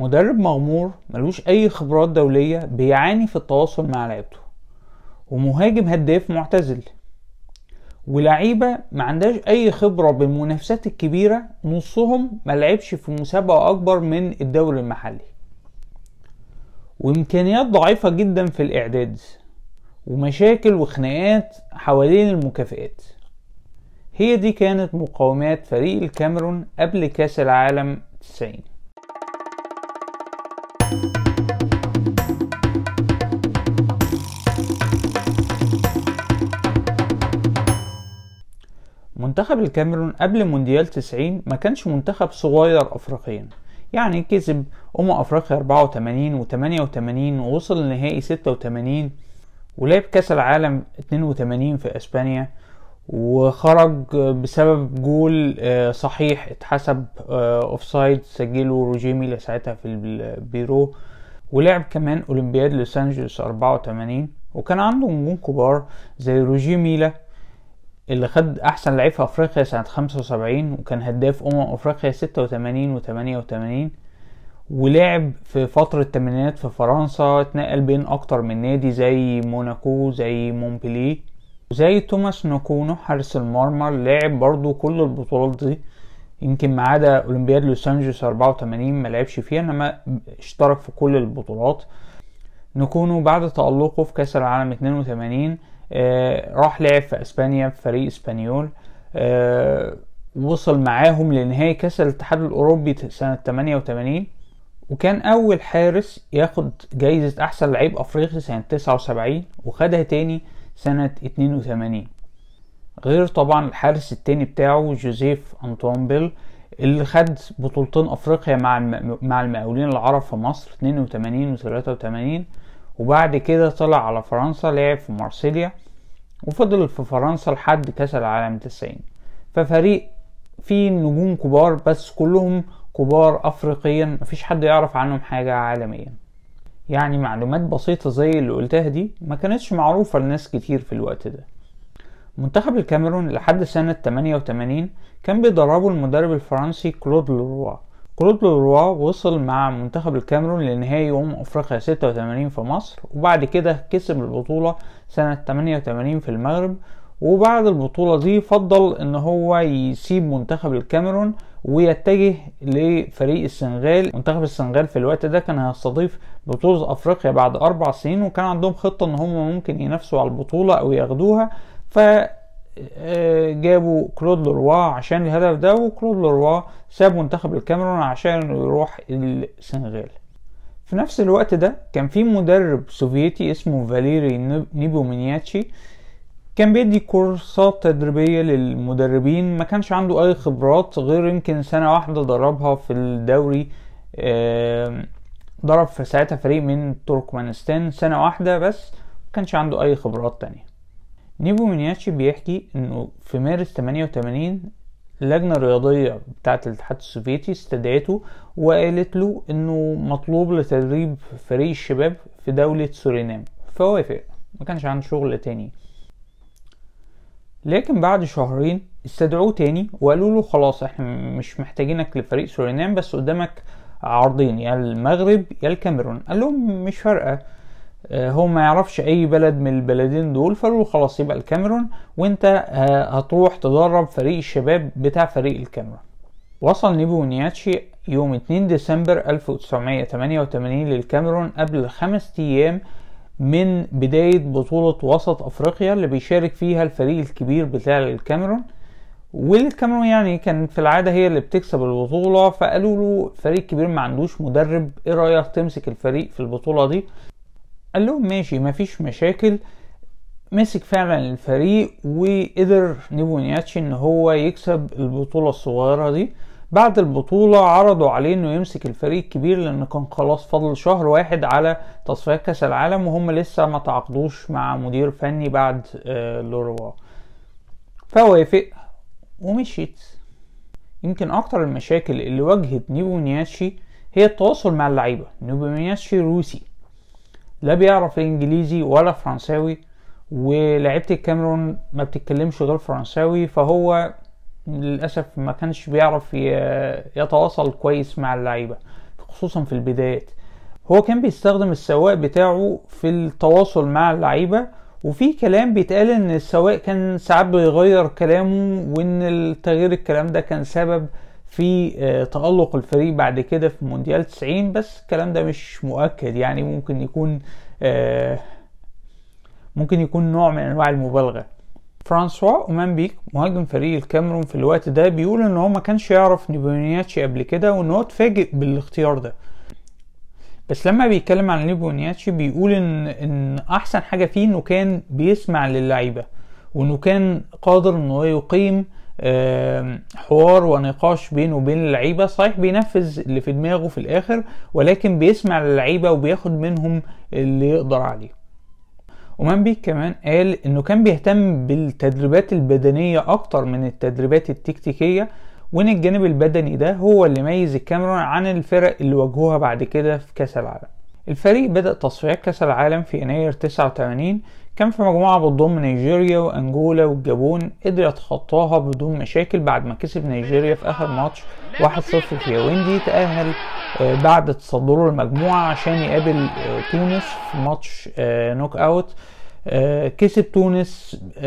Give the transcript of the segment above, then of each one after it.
مدرب مغمور ملوش أي خبرات دولية بيعاني في التواصل مع لعيبته ومهاجم هداف معتزل ولعيبة ما عندهاش أي خبرة بالمنافسات الكبيرة نصهم ما لعبش في مسابقة أكبر من الدوري المحلي. وإمكانيات ضعيفة جدا في الإعداد ومشاكل وخناقات حوالين المكافئات هي دي كانت مقاومات فريق الكاميرون قبل كأس العالم 90 منتخب الكاميرون قبل مونديال 90 ما كانش منتخب صغير افريقيا. يعني كسب أمم أفريقيا 84 و 88 ووصل لنهائي 86 ولعب كأس العالم 82 في أسبانيا وخرج بسبب جول صحيح اتحسب أوفسايد سجله روجيه ميلا ساعتها في البيرو ولعب كمان أولمبياد لوس أنجلوس 84 وكان عنده نجوم كبار زي روجيه ميلا اللي خد أحسن لعيب في أفريقيا سنة 75 وكان هداف أمم أفريقيا 86 و 88 ولعب في فترة الثمانينات في فرنسا اتنقل بين أكتر من نادي زي موناكو زي مونبليه وزي توماس نوكونو حارس المرمى لعب برضو كل البطولات دي. يمكن ما عدا أولمبياد لوس أنجلوس 84 ما لعبش فيها إنما اشترك في كل البطولات. نوكونو بعد تألقه في كأس العالم 82 آه راح لعب في إسبانيا في فريق إسبانيول. آه وصل معاهم لنهائي كأس الاتحاد الأوروبي سنة 88 وكان أول حارس ياخد جايزة أحسن لعيب أفريقي سنة 79 وخدها تاني سنة 82 غير طبعا الحارس التاني بتاعه جوزيف أنطوان بيل اللي خد بطولتين أفريقيا مع مع المقاولين العرب في مصر 82 و 83 وبعد كده طلع على فرنسا لعب في مارسيليا وفضل في فرنسا لحد كأس العالم 90 ففريق فيه نجوم كبار بس كلهم كبار أفريقيا مفيش حد يعرف عنهم حاجة عالميا. يعني معلومات بسيطة زي اللي قلتها دي ما كانتش معروفة لناس كتير في الوقت ده. منتخب الكاميرون لحد سنة 88 كان بيدربه المدرب الفرنسي كلود لوروا كلود لوروا وصل مع منتخب الكاميرون لنهائي أمم أفريقيا 86 في مصر وبعد كده كسب البطولة سنة 88 في المغرب وبعد البطولة دي فضل إن هو يسيب منتخب الكاميرون ويتجه لفريق السنغال. منتخب السنغال في الوقت ده كان هيستضيف بطولة أفريقيا بعد أربع سنين وكان عندهم خطة إن هم ممكن ينافسوا على البطولة أو ياخدوها ف جابوا كلود لوروا عشان الهدف ده وكلود لوروا ساب منتخب الكاميرون عشان يروح السنغال. في نفس الوقت ده كان في مدرب سوفيتي اسمه فاليري نيبومينياتشي كان بيدي كورسات تدريبية للمدربين ما كانش عنده أي خبرات غير يمكن سنة واحدة دربها في الدوري درب في ساعتها فريق من تركمانستان سنة واحدة بس ما كانش عنده أي خبرات تانية. نيبو مينياتشي بيحكي إنه في مارس 88 اللجنة الرياضية بتاعة الاتحاد السوفيتي استدعته وقالت له إنه مطلوب لتدريب فريق الشباب في دولة سورينام. فوافق ما كانش عنده شغل تاني. لكن بعد شهرين استدعوه تاني وقالوا له خلاص إحنا مش محتاجينك لفريق سورينام بس قدامك عرضين يا المغرب يا الكاميرون. قال لهم مش فارقة. هو ما يعرفش أي بلد من البلدين دول فقالوا خلاص يبقى الكاميرون وأنت هتروح تدرب فريق الشباب بتاع فريق الكاميرون. وصل نيبو نياتشي يوم 2 ديسمبر 1988 للكاميرون قبل خمس أيام من بداية بطولة وسط أفريقيا اللي بيشارك فيها الفريق الكبير بتاع الكاميرون. والكاميرون يعني كان في العادة هي اللي بتكسب البطولة فقالوا له فريق كبير ما عندوش مدرب إيه رأيك تمسك الفريق في البطولة دي؟ قال لهم ماشي مفيش مشاكل. مسك فعلا الفريق وقدر نيبو نياتشي إن هو يكسب البطولة الصغيرة دي. بعد البطولة عرضوا عليه إنه يمسك الفريق الكبير لأن كان خلاص فاضل شهر واحد على تصفيات كأس العالم وهم لسه ما تعاقدوش مع مدير فني بعد آه لوروا. فوافق ومشيت. يمكن أكتر المشاكل اللي واجهت نيبو نياتشي هي التواصل مع اللعيبة. نيبو نياتشي روسي. لا بيعرف الانجليزي ولا فرنساوي ولعيبة الكاميرون ما بتتكلمش غير فرنساوي فهو للأسف ما كانش بيعرف يتواصل كويس مع اللعيبة خصوصا في البدايات. هو كان بيستخدم السواق بتاعه في التواصل مع اللعيبة وفي كلام بيتقال إن السواق كان ساعات بيغير كلامه وإن التغيير الكلام ده كان سبب في تألق الفريق بعد كده في مونديال 90 بس الكلام ده مش مؤكد. يعني ممكن يكون ممكن يكون نوع من أنواع المبالغة. فرانسوا أومام بيك مهاجم فريق الكاميرون في الوقت ده بيقول إن هو ما كانش يعرف نيبومنياتشي قبل كده وإن هو اتفاجئ بالاختيار ده. بس لما بيتكلم عن نيبومنياتشي بيقول إن إن أحسن حاجة فيه إنه كان بيسمع للعيبة وإنه كان قادر إن هو يقيم حوار ونقاش بينه وبين اللعيبة. صحيح بينفذ اللي في دماغه في الآخر ولكن بيسمع للعيبة وبياخد منهم اللي يقدر عليه. ومانبيك كمان قال إنه كان بيهتم بالتدريبات البدنية أكتر من التدريبات التكتيكية وإن الجانب البدني ده هو اللي ميز الكاميرون عن الفرق اللي واجهوها بعد كده في كأس العالم. الفريق بدأ تصفيات كأس العالم في يناير 89 كان في مجموعة بتضم نيجيريا وأنجولا والجابون قدر يتخطاها بدون مشاكل بعد ما كسب نيجيريا في آخر ماتش 1-0 في ياوندي تأهل بعد تصدره المجموعة عشان يقابل تونس في ماتش knock out كسب تونس 2-0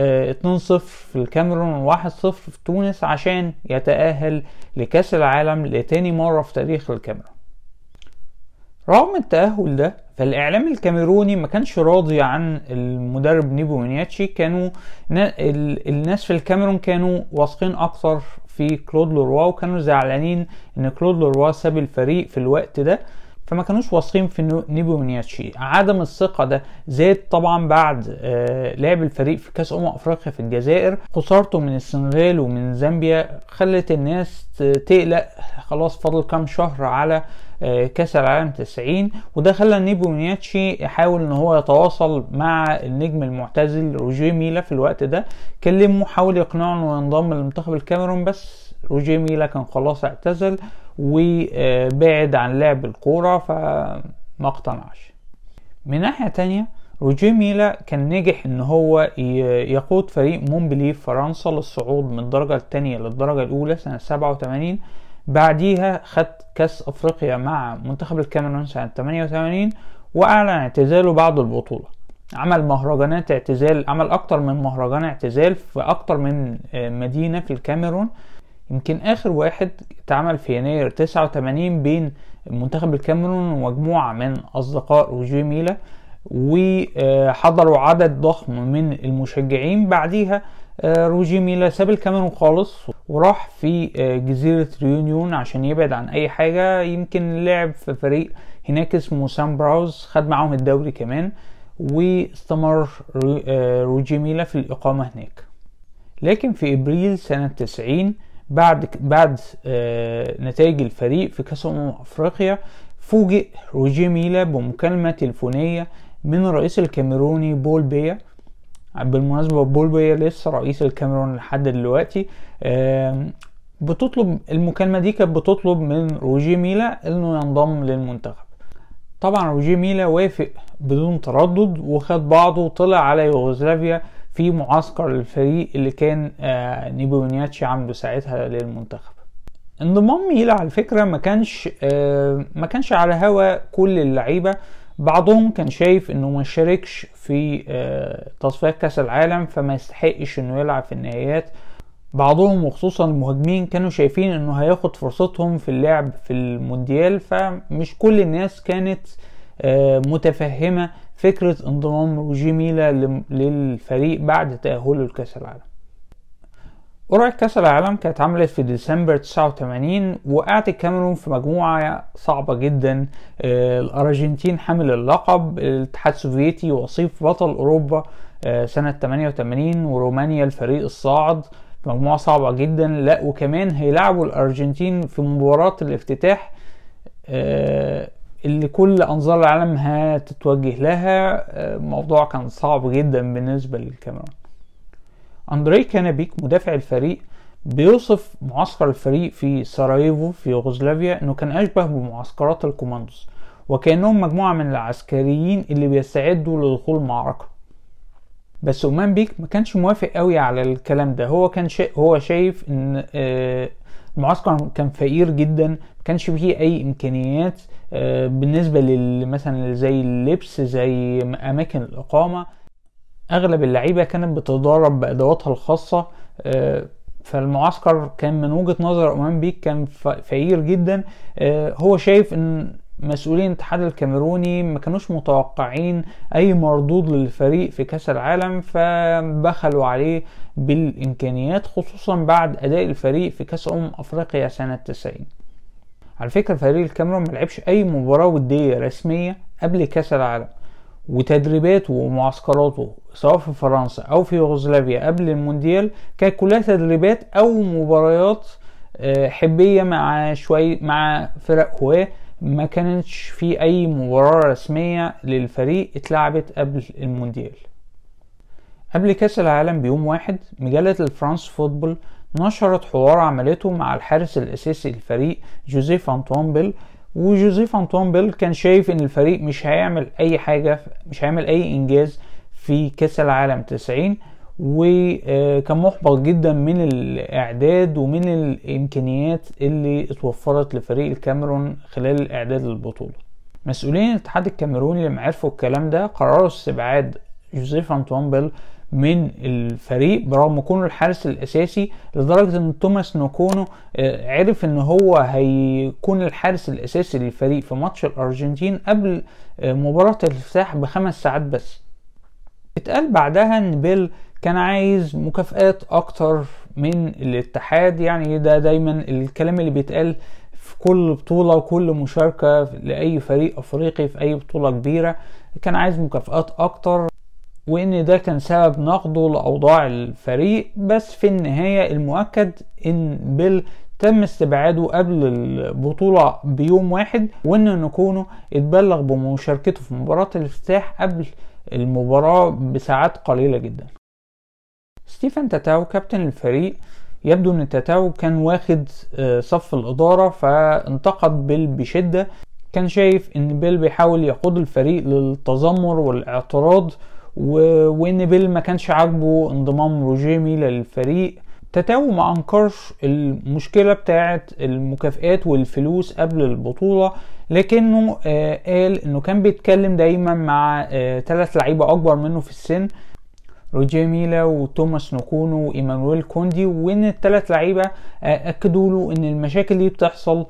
في الكاميرون و1-0 في تونس عشان يتأهل لكأس العالم لتاني مرة في تاريخ الكاميرون. رغم التأهل ده فالإعلام الكاميروني ما كانش راضي عن المدرب نيبومنياتشي كانوا الناس في الكاميرون كانوا واثقين أكتر في كلود لوروا وكانوا زعلانين إن كلود لوروا ساب الفريق في الوقت ده فما كانوش واثقين في نيبومنياتشي عدم الثقة ده زاد طبعا بعد آه لعب الفريق في كأس أمم أفريقيا في الجزائر. خسارته من السنغال ومن زامبيا خلت الناس تقلق. خلاص فاضل كام شهر على كأس العالم 90 وده خلى نيبومنياتشي يحاول إن هو يتواصل مع النجم المعتزل روجيه ميلا في الوقت ده. كلمه حاول يقنعه إنه ينضم لمنتخب الكاميرون بس روجيه ميلا كان خلاص اعتزل وبعد عن لعب الكورة فما اقتنعش. من ناحية تانية روجيه ميلا كان نجح إن هو يقود فريق مونبلييه في فرنسا للصعود من الدرجة التانية للدرجة الأولى سنة 87 بعديها خد كأس أفريقيا مع منتخب الكاميرون سنة 88 وأعلن اعتزاله بعد البطولة. عمل مهرجانات اعتزال عمل أكتر من مهرجان اعتزال في أكتر من مدينة في الكاميرون. يمكن آخر واحد اتعمل في يناير 89 بين منتخب الكاميرون ومجموعة من أصدقاء روجيه ميلا وحضروا عدد ضخم من المشجعين. بعديها روجي ميلا ساب الكاميرون خالص وراح في جزيرة ريونيون عشان يبعد عن أي حاجة. يمكن لعب في فريق هناك اسمه سان بيروز خد معاهم الدوري كمان واستمر روجي ميلا في الإقامة هناك. لكن في إبريل سنة 90 بعد بعد نتائج الفريق في كأس أمم أفريقيا فوجئ روجي ميلا بمكالمة تليفونية من الرئيس الكاميروني بول بيا بالمناسبة بول بيا لسه رئيس الكاميرون لحد دلوقتي بتطلب المكالمة دي كانت بتطلب من روجي ميلا إنه ينضم للمنتخب. طبعا روجي ميلا وافق بدون تردد وخد بعضه وطلع على يوغوسلافيا في معسكر الفريق اللي كان نيبومنياتشي عامله ساعتها للمنتخب. انضمام ميلا على فكرة ما كانش ما كانش على هوا كل اللعيبة بعضهم كان شايف إنه ما شاركش في تصفيات كأس العالم فما يستحقش إنه يلعب في النهائيات. بعضهم وخصوصا المهاجمين كانوا شايفين إنه هياخد فرصتهم في اللعب في المونديال فمش كل الناس كانت متفهمة فكرة انضمام روجي ميلا للفريق بعد تأهله لكأس العالم. قرعة كأس العالم كانت عملت في ديسمبر 89 وقعت الكاميرون في مجموعة صعبة جدا. الأرجنتين حامل اللقب الاتحاد السوفيتي وصيف بطل أوروبا سنة 88 ورومانيا الفريق الصاعد. مجموعة صعبة جدا. لا وكمان هيلعبوا الأرجنتين في مباراة الافتتاح اللي كل أنظار العالم هتتوجه لها. الموضوع كان صعب جدا بالنسبة للكاميرون. أندري كانابيك مدافع الفريق بيوصف معسكر الفريق في سراييفو في يوغوسلافيا إنه كان أشبه بمعسكرات الكوماندوز وكأنهم مجموعة من العسكريين اللي بيستعدوا لدخول المعركة. بس أومان بيك ما كانش موافق قوي على الكلام ده. هو كان شا... هو شايف إن المعسكر كان فقير جدا ما كانش فيه أي إمكانيات بالنسبة مثلا زي اللبس زي أماكن الإقامة. أغلب اللعيبة كانت بتتدرب بأدواتها الخاصة فالمعسكر كان من وجهة نظر أمام بيك كان فقير جدا. هو شايف إن مسؤولين الاتحاد الكاميروني ما كانوش متوقعين أي مردود للفريق في كأس العالم فبخلوا عليه بالإمكانيات خصوصا بعد أداء الفريق في كأس أمم أفريقيا سنة 90 على فكرة فريق الكاميرون ملعبش أي مباراة ودية رسمية قبل كأس العالم. وتدريباته ومعسكراته سواء في فرنسا أو في يوغوسلافيا قبل المونديال كانت كلها تدريبات أو مباريات حبية مع شوي مع فرق هواة. ما كانتش في أي مباراة رسمية للفريق اتلعبت قبل المونديال. قبل كأس العالم بيوم واحد مجلة ال France Football نشرت حوار عملته مع الحارس الأساسي للفريق جوزيف أنطوان بيل. وجوزيف أنطوان بيل كان شايف إن الفريق مش هيعمل أي حاجة مش هيعمل أي إنجاز في كأس العالم 90 وكان محبط جدا من الإعداد ومن الإمكانيات اللي اتوفرت لفريق الكاميرون خلال الاعداد للبطولة مسؤولين الاتحاد الكاميروني لما عرفوا الكلام ده قرروا استبعاد جوزيف أنطوان بيل من الفريق برغم كونه الحارس الأساسي لدرجة إن توماس نوكونو عرف إن هو هيكون الحارس الأساسي للفريق في ماتش الأرجنتين قبل مباراة الافتتاح بخمس ساعات بس. اتقال بعدها إن بيل كان عايز مكافآت أكتر من الاتحاد يعني ده دايما الكلام اللي بيتقال في كل بطولة وكل مشاركة لأي فريق أفريقي في أي بطولة كبيرة. كان عايز مكافآت أكتر وإن ده كان سبب نقده لأوضاع الفريق بس في النهاية المؤكد إن بيل تم استبعاده قبل البطولة بيوم واحد وإن نكونو اتبلغ بمشاركته في مباراة الافتتاح قبل المباراة بساعات قليلة جدا ستيفن تاتاو كابتن الفريق يبدو إن تاتاو كان واخد صف الإدارة فانتقد بيل بشدة كان شايف إن بيل بيحاول يقود الفريق للتذمر والإعتراض. وإن بيل ما كانش عاجبه انضمام روجيه ميلا للفريق. تاتاو ما أنكرش المشكلة بتاعه المكافئات والفلوس قبل البطولة لكنه آه قال إنه كان بيتكلم دايما مع آه ثلاث لعيبة أكبر منه في السن روجيه ميلا وتوماس نوكونو وإيمانويل كوندي وإن الثلاث لعيبة آه أكدوا له إن المشاكل دي بتحصل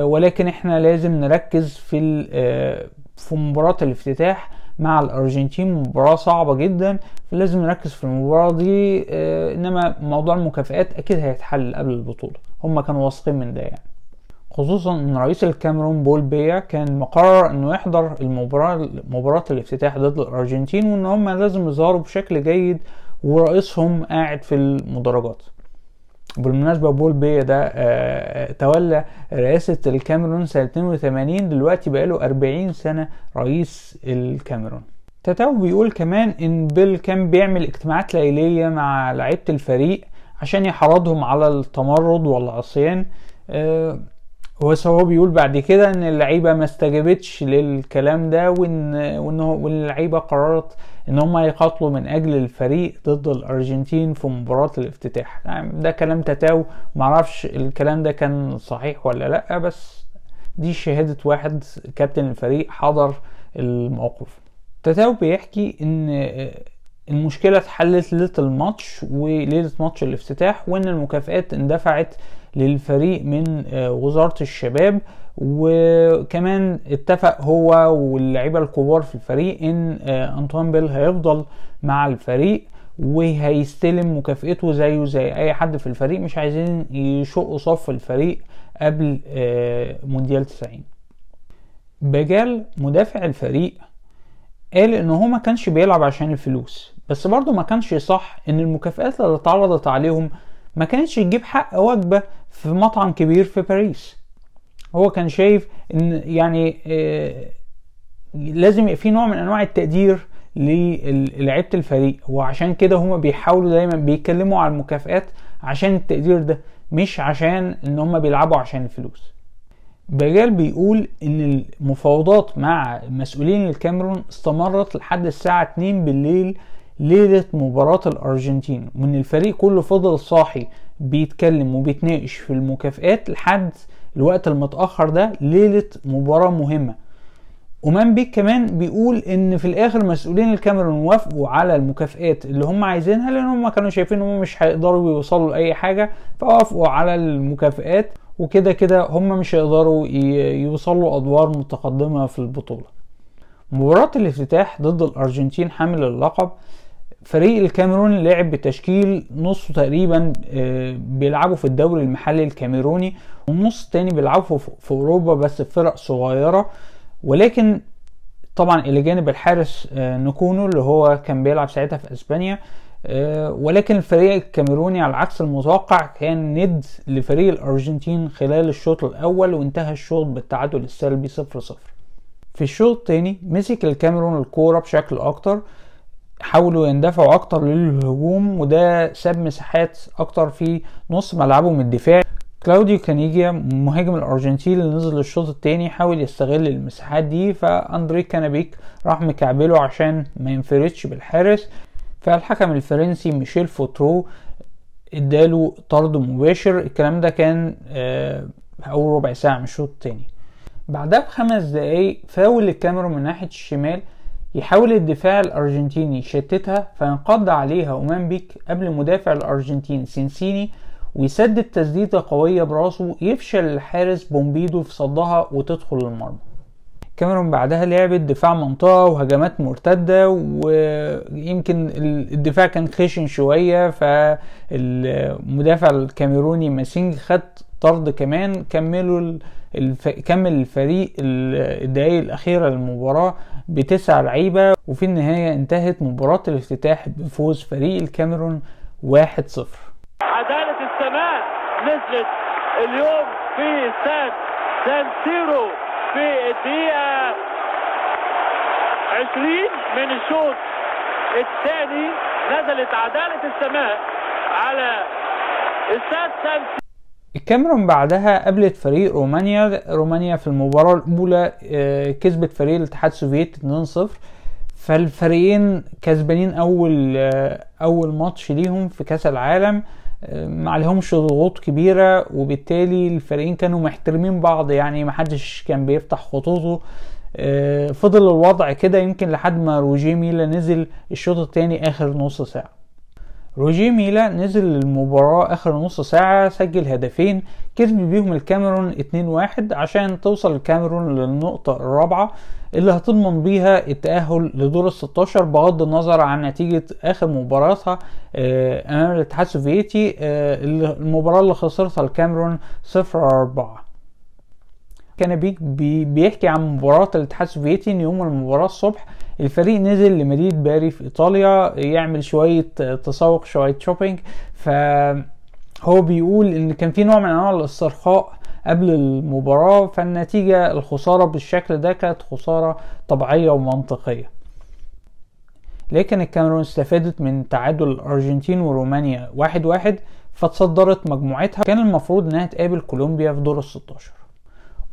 ولكن إحنا لازم نركز في في مباراة الافتتاح. مع الأرجنتين مباراة صعبة جدا فلازم نركز في المباراة دي إنما موضوع المكافئات أكيد هيتحل قبل البطولة. هم كانوا واثقين من ده يعني. خصوصا إن رئيس الكاميرون بول بيا كان مقرر إنه يحضر المباراة مباراة الافتتاح ضد الأرجنتين وإن هم لازم يظهروا بشكل جيد ورئيسهم قاعد في المدرجات. بالمناسبة بول بيا ده آه تولى رئاسة الكاميرون سنة 82 دلوقتي بقاله 40 سنة رئيس الكاميرون. تاتاو بيقول كمان إن بيل كان بيعمل اجتماعات ليلية مع لعيبة الفريق عشان يحرضهم على التمرد والعصيان آه هو هو بيقول بعد كده إن اللعيبة ما استجابتش للكلام ده وان وان واللعيبة قررت إن هم يقاتلوا من أجل الفريق ضد الأرجنتين في مباراة الافتتاح. يعني ده كلام تتاو معرفش الكلام ده كان صحيح ولا لأ بس دي شهادة واحد كابتن الفريق حضر الموقف. تتاو بيحكي إن المشكلة اتحلت ليلة الماتش وليلة ماتش الافتتاح وإن المكافئات اندفعت للفريق من وزارة الشباب وكمان اتفق هو واللعيبة الكبار في الفريق إن أنطوان بيل هيفضل مع الفريق وهيستلم مكافئته زيه زي أي حد في الفريق مش عايزين يشقوا صف الفريق قبل مونديال 90 بجال مدافع الفريق قال إن هو ما كانش بيلعب عشان الفلوس بس برضه ما كانش صح إن المكافئات اللي اتعرضت عليهم ما كانتش تجيب حق وجبة في مطعم كبير في باريس. هو كان شايف إن يعني آه لازم في نوع من أنواع التقدير للعيبة الفريق. وعشان كده هما بيحاولوا دايما بيتكلموا على المكافئات عشان التقدير ده مش عشان إن هما بيلعبوا عشان الفلوس. بجال بيقول إن المفاوضات مع مسؤولين الكاميرون استمرت لحد الساعة 2 بالليل ليلة مباراة الأرجنتين وإن الفريق كله فضل صاحي بيتكلم وبيتناقش في المكافآت لحد الوقت المتأخر ده ليلة مباراة مهمة. ومان بيك كمان بيقول إن في الآخر مسؤولين الكاميرون وافقوا على المكافئات اللي هم عايزينها لأن هم كانوا شايفين إن هم مش هيقدروا يوصلوا لأي حاجة فوافقوا على المكافئات وكده كده هم مش هيقدروا يوصلوا أدوار متقدمة في البطولة. مباراة الافتتاح ضد الأرجنتين حامل اللقب فريق الكاميرون لعب بتشكيل نصه تقريبا بيلعبوا في الدوري المحلي الكاميروني والنص التاني بيلعبوا في أوروبا بس فرق صغيرة. ولكن طبعا إلى جانب الحارس نكونو اللي هو كان بيلعب ساعتها في إسبانيا ولكن الفريق الكاميروني على عكس المتوقع كان ند لفريق الأرجنتين خلال الشوط الأول وانتهى الشوط بالتعادل السلبي 0 0 في الشوط الثاني مسك الكاميرون الكورة بشكل أكتر. حاولوا يندفعوا أكتر للهجوم وده ساب مساحات أكتر في نص ملعبهم الدفاعي كلاوديو كانيجيا مهاجم الأرجنتين اللي نزل الشوط الثاني حاول يستغل المساحات دي فأندري كانابيك راح مكعبله عشان ما ينفردش بالحارس. فالحكم الفرنسي ميشيل فوترو اداله طرد مباشر. الكلام ده كان أول ربع ساعة من الشوط الثاني بعدها بخمس دقايق فاول الكاميرون من ناحية الشمال يحاول الدفاع الأرجنتيني يشتتها فينقض عليها أومام بيك قبل مدافع الأرجنتين سينسيني ويسدد تسديدة قوية براسه يفشل الحارس بومبيدو في صدها وتدخل المرمى. كاميرون بعدها لعبت دفاع منطقة وهجمات مرتدة ويمكن الدفاع كان خشن شوية فالمدافع الكاميروني ماسينج خد طرد كمان كملوا الف... كمل الفريق الدقايق الأخيرة للمباراة بتسع لعيبة وفي النهاية انتهت مباراة الافتتاح بفوز فريق الكاميرون 1-0 عدالة السماء نزلت اليوم في استاد سان سيرو في الدقيقة 20 من الشوط الثاني. نزلت عدالة السماء على استاد سان الكاميرون بعدها قابلت فريق رومانيا رومانيا في المباراة الأولى كسبت فريق الاتحاد السوفيتي 2-0 فالفريقين كسبانين أول أول ماتش ليهم في كأس العالم ما عليهمش ضغوط كبيرة وبالتالي الفريقين كانوا محترمين بعض يعني محدش كان بيفتح خطوطه. فضل الوضع كده يمكن لحد ما روجيه ميلا نزل الشوط التاني آخر نص ساعة. روجيه ميلا نزل المباراة آخر نص ساعة سجل هدفين كسب بيهم الكاميرون 2-1 عشان توصل الكاميرون للنقطة الرابعة اللي هتضمن بيها التأهل لدور ال 16 بغض النظر عن نتيجة آخر مباراتها أمام الاتحاد السوفيتي المباراة اللي خسرتها الكاميرون 0-4 كانا بيك بيحكي عن مباراة الاتحاد السوفيتي إن يوم المباراة الصبح الفريق نزل لمدينة باري في إيطاليا يعمل شوية تسوق شوية shopping فهو بيقول إن كان في نوع من أنواع الاسترخاء قبل المباراة فالنتيجة الخسارة بالشكل ده كانت خسارة طبيعية ومنطقية. لكن الكاميرون استفادت من تعادل الأرجنتين ورومانيا واحد واحد فتصدرت مجموعتها. كان المفروض إنها تقابل كولومبيا في دور الستاشر.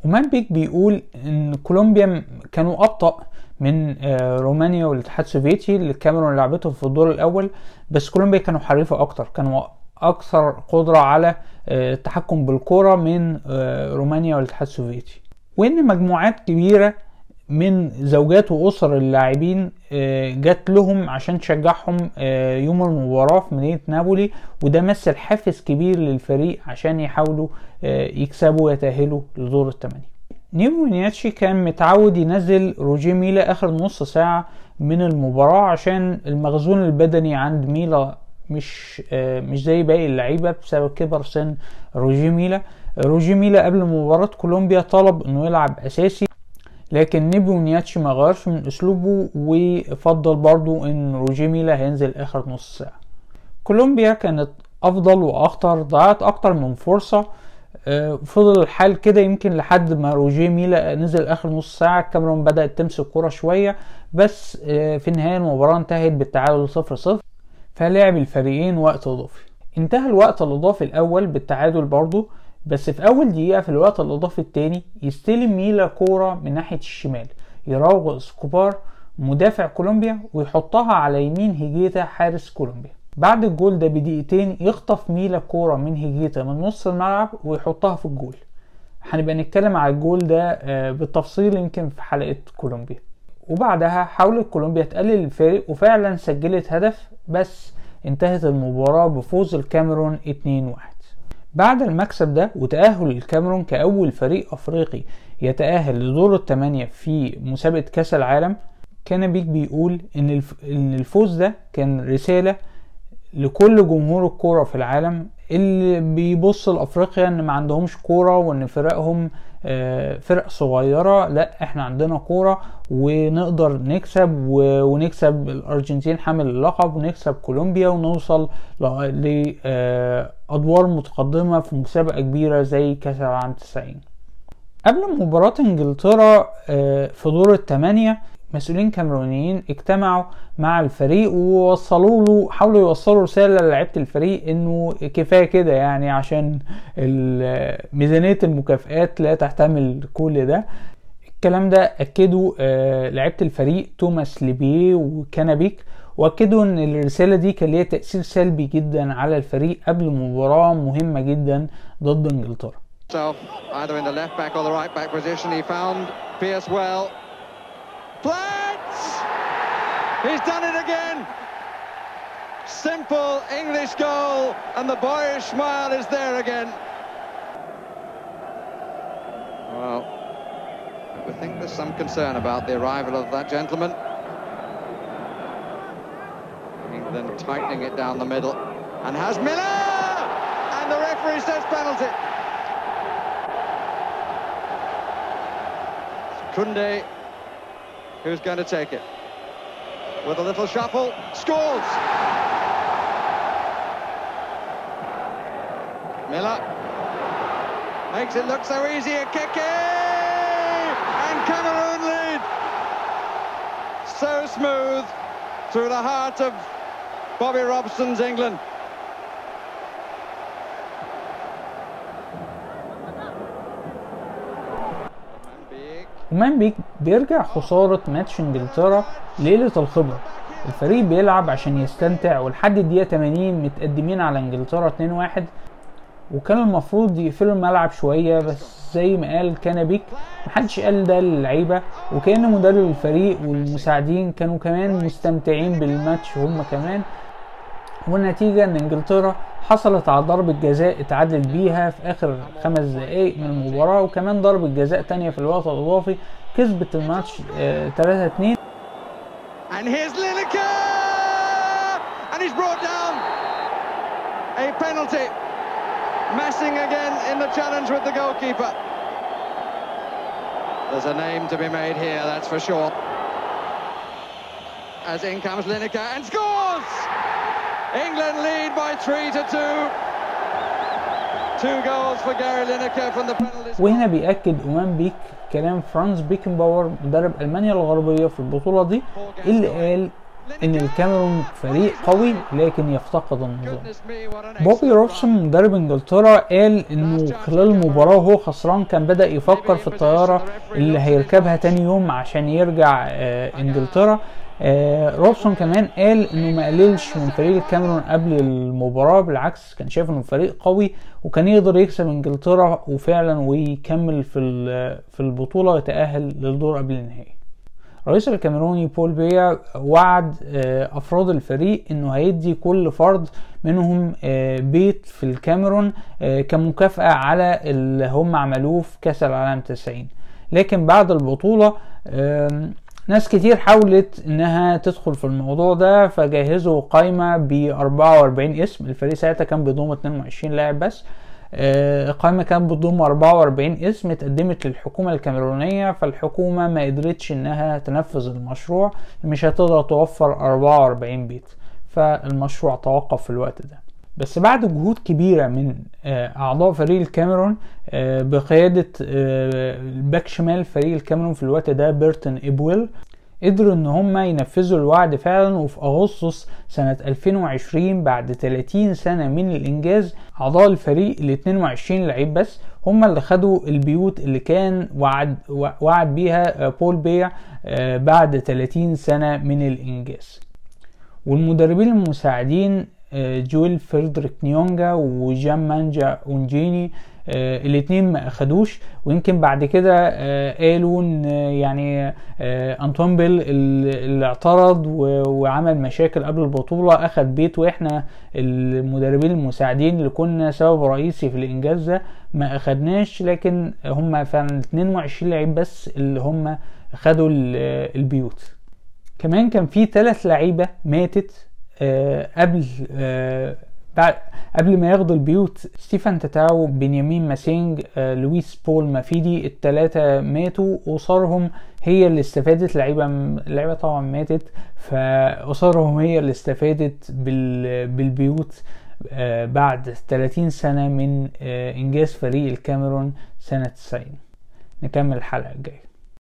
أومام بييك بيقول إن كولومبيا كانوا أبطأ من رومانيا والاتحاد السوفيتي اللي الكاميرون لعبتهم في الدور الأول. بس كولومبيا كانوا حريفة أكتر. كانوا أكثر قدرة على التحكم بالكرة من رومانيا والاتحاد السوفيتي. وإن مجموعات كبيرة من زوجات وأسر اللاعبين جات لهم عشان تشجعهم يوم المباراة في مدينة نابولي. وده مثل حافز كبير للفريق عشان يحاولوا يكسبوا ويتأهلوا لدور الثمانية نيمو نياتشي كان متعود ينزل روجي ميلا آخر نص ساعة من المباراة عشان المخزون البدني عند ميلا مش مش زي باقي اللعيبة بسبب كبر سن روجي ميلا روجي ميلا قبل مباراة كولومبيا طلب إنه يلعب أساسي لكن نيبومنياتشي ما غيرش من أسلوبه وفضل برضو إن روجي ميلا هينزل آخر نص ساعة. كولومبيا كانت أفضل وأخطر ضيعت أكتر من فرصة فضل الحال كده يمكن لحد ما روجيه ميلا نزل آخر نص ساعة الكاميرون بدأت تمسك كرة شوية بس في النهاية المباراة انتهت بالتعادل صفر صفر فلعب الفريقين وقت اضافي. انتهى الوقت الاضافي الأول بالتعادل برضه بس في أول دقيقة في الوقت الاضافي التاني يستلم ميلا كورة من ناحية الشمال يراوغ اسكوبار مدافع كولومبيا ويحطها على يمين هيجيتا حارس كولومبيا. بعد الجول ده بدقيقتين يخطف ميلا كورة من هيجيتا من نص الملعب ويحطها في الجول. هنبقى نتكلم على الجول ده بالتفصيل يمكن في حلقة كولومبيا. وبعدها حاولت كولومبيا تقلل الفارق وفعلا سجلت هدف بس انتهت المباراة بفوز الكاميرون 2-1 بعد المكسب ده وتأهل الكاميرون كأول فريق أفريقي يتأهل لدور الثمانية في مسابقة كأس العالم كان بيك بيقول إن إن الفوز ده كان رسالة لكل جمهور الكورة في العالم اللي بيبص لأفريقيا إن ما عندهمش كورة وإن فرقهم فرق صغيرة لأ إحنا عندنا كورة ونقدر نكسب ونكسب الأرجنتين حامل اللقب ونكسب كولومبيا ونوصل لأدوار متقدمة في مسابقة كبيرة زي كأس العالم 90 قبل مباراة إنجلترا في دور الثمانية مسؤولين كاميرونيين اجتمعوا مع الفريق ووصلوا له حاولوا يوصلوا رسالة للاعيبه الفريق إنه كفاية كده يعني عشان ميزانية المكافئات لا تحتمل كل ده. الكلام ده اكدوا لعيبة الفريق توماس ليبيه وكانابيك وأكدوا إن الرسالة دي كان ليها تأثير سلبي جدا على الفريق قبل مباراة مهمة جدا ضد إنجلترا. Either in the left back or the right back position he found Pierce well. Flats! He's done it again! Simple English goal, and the boyish smile is there again. Well, we think there's some concern about the arrival of that gentleman. England tightening it down the middle, and has Miller! And the referee says penalty. Kunde who's going to take it. With a little shuffle, scores! Miller makes it look so easy, a kick and Cameroon lead. So smooth through the heart of Bobby Robson's England. Membic بيرجع خسارة ماتش انجلترا ليلة الخبرة الفريق بيلعب عشان يستمتع ولحد الدقيقة 80 متقدمين على انجلترا 2-1 وكان المفروض يقفلوا الملعب شوية بس زي ما قال كانابيك محدش قال ده للعيبة. وكأن مدرب الفريق والمساعدين كانوا كمان مستمتعين بالماتش هم كمان والنتيجة ان انجلترا حصلت على ضربة جزاء اتعادل بيها في اخر خمس دقايق من المباراة وكمان ضربة جزاء تانية في الوقت الاضافي كسبت الماتش 3 2 And here's Lineker! And he's brought down a penalty. Messing again in the challenge with the goalkeeper. There's a name to be made here, that's for sure. As in comes Lineker and scores! England lead by three to two. Two goals for Gary Lineker from the penalty وهنا بيأكد أمام بيك كلام فرانز بيكنباور مدرب ألمانيا الغربية في البطولة دي اللي قال إن الكاميرون فريق قوي لكن يفتقد النظام. بوبي روبسون مدرب إنجلترا قال إنه خلال المباراة وهو خسران كان بدأ يفكر في الطيارة اللي هيركبها تاني يوم عشان يرجع آه إنجلترا. آه روبسون كمان قال إنه ما قللش من فريق الكاميرون قبل المباراة بالعكس كان شايف إنه فريق قوي وكان يقدر يكسب إنجلترا وفعلا ويكمل في في البطولة ويتأهل للدور قبل النهائي. الرئيس الكاميروني بول بيا وعد أفراد الفريق إنه هيدي كل فرد منهم بيت في الكاميرون كمكافأة على اللي هم عملوه في كأس العالم 90 لكن بعد البطولة ناس كتير حاولت إنها تدخل في الموضوع ده فجهزوا قائمة ب 44 اسم. الفريق ساعتها كان بيضم 22 لاعب بس. قائمة كانت بتضم 44 اسم اتقدمت للحكومة الكاميرونية فالحكومة ما قدرتش إنها تنفذ المشروع مش هتقدر توفر 44 بيت. فالمشروع توقف في الوقت ده. بس بعد جهود كبيرة من أعضاء فريق الكاميرون بقيادة الباك شمال فريق الكاميرون في الوقت ده بيرتون إبويل قدروا إن هم ينفذوا الوعد فعلا وفي أغسطس سنة 2020 بعد 30 سنة من الإنجاز أعضاء الفريق ال 22 لعيب بس هم اللي خدوا البيوت اللي كان وعد وعد بيها بول بيا بعد 30 سنة من الإنجاز. والمدربين المساعدين جويل فيردريك نيونجا وجان مانجا أونجيني آه الاتنين ما أخدوش ويمكن بعد كده آه قالوا إن يعني آه انطوان بيل اللي اعترض وعمل مشاكل قبل البطولة أخد بيت وإحنا المدربين المساعدين اللي كنا سبب رئيسي في الإنجاز ده ما أخدناش لكن هم فعلا 22 لعيب بس اللي هم خدوا البيوت. كمان كان في ثلاث لعيبة ماتت قبل بعد قبل ما ياخدوا البيوت ستيفان تاتاو بنيامين ماسينج آه، لويس بول مافيدي التلاتة ماتوا. وأسرهم هي اللي استفادت. لعيبة اللعيبة طبعا ماتت. فأسرهم هي اللي استفادت بال... بالبيوت آه، بعد 30 سنة من آه، إنجاز فريق الكاميرون سنة 90 نكمل الحلقة الجاية.